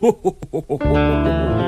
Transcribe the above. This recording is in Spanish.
¡Ho, ho, ho, ho, ho, ho!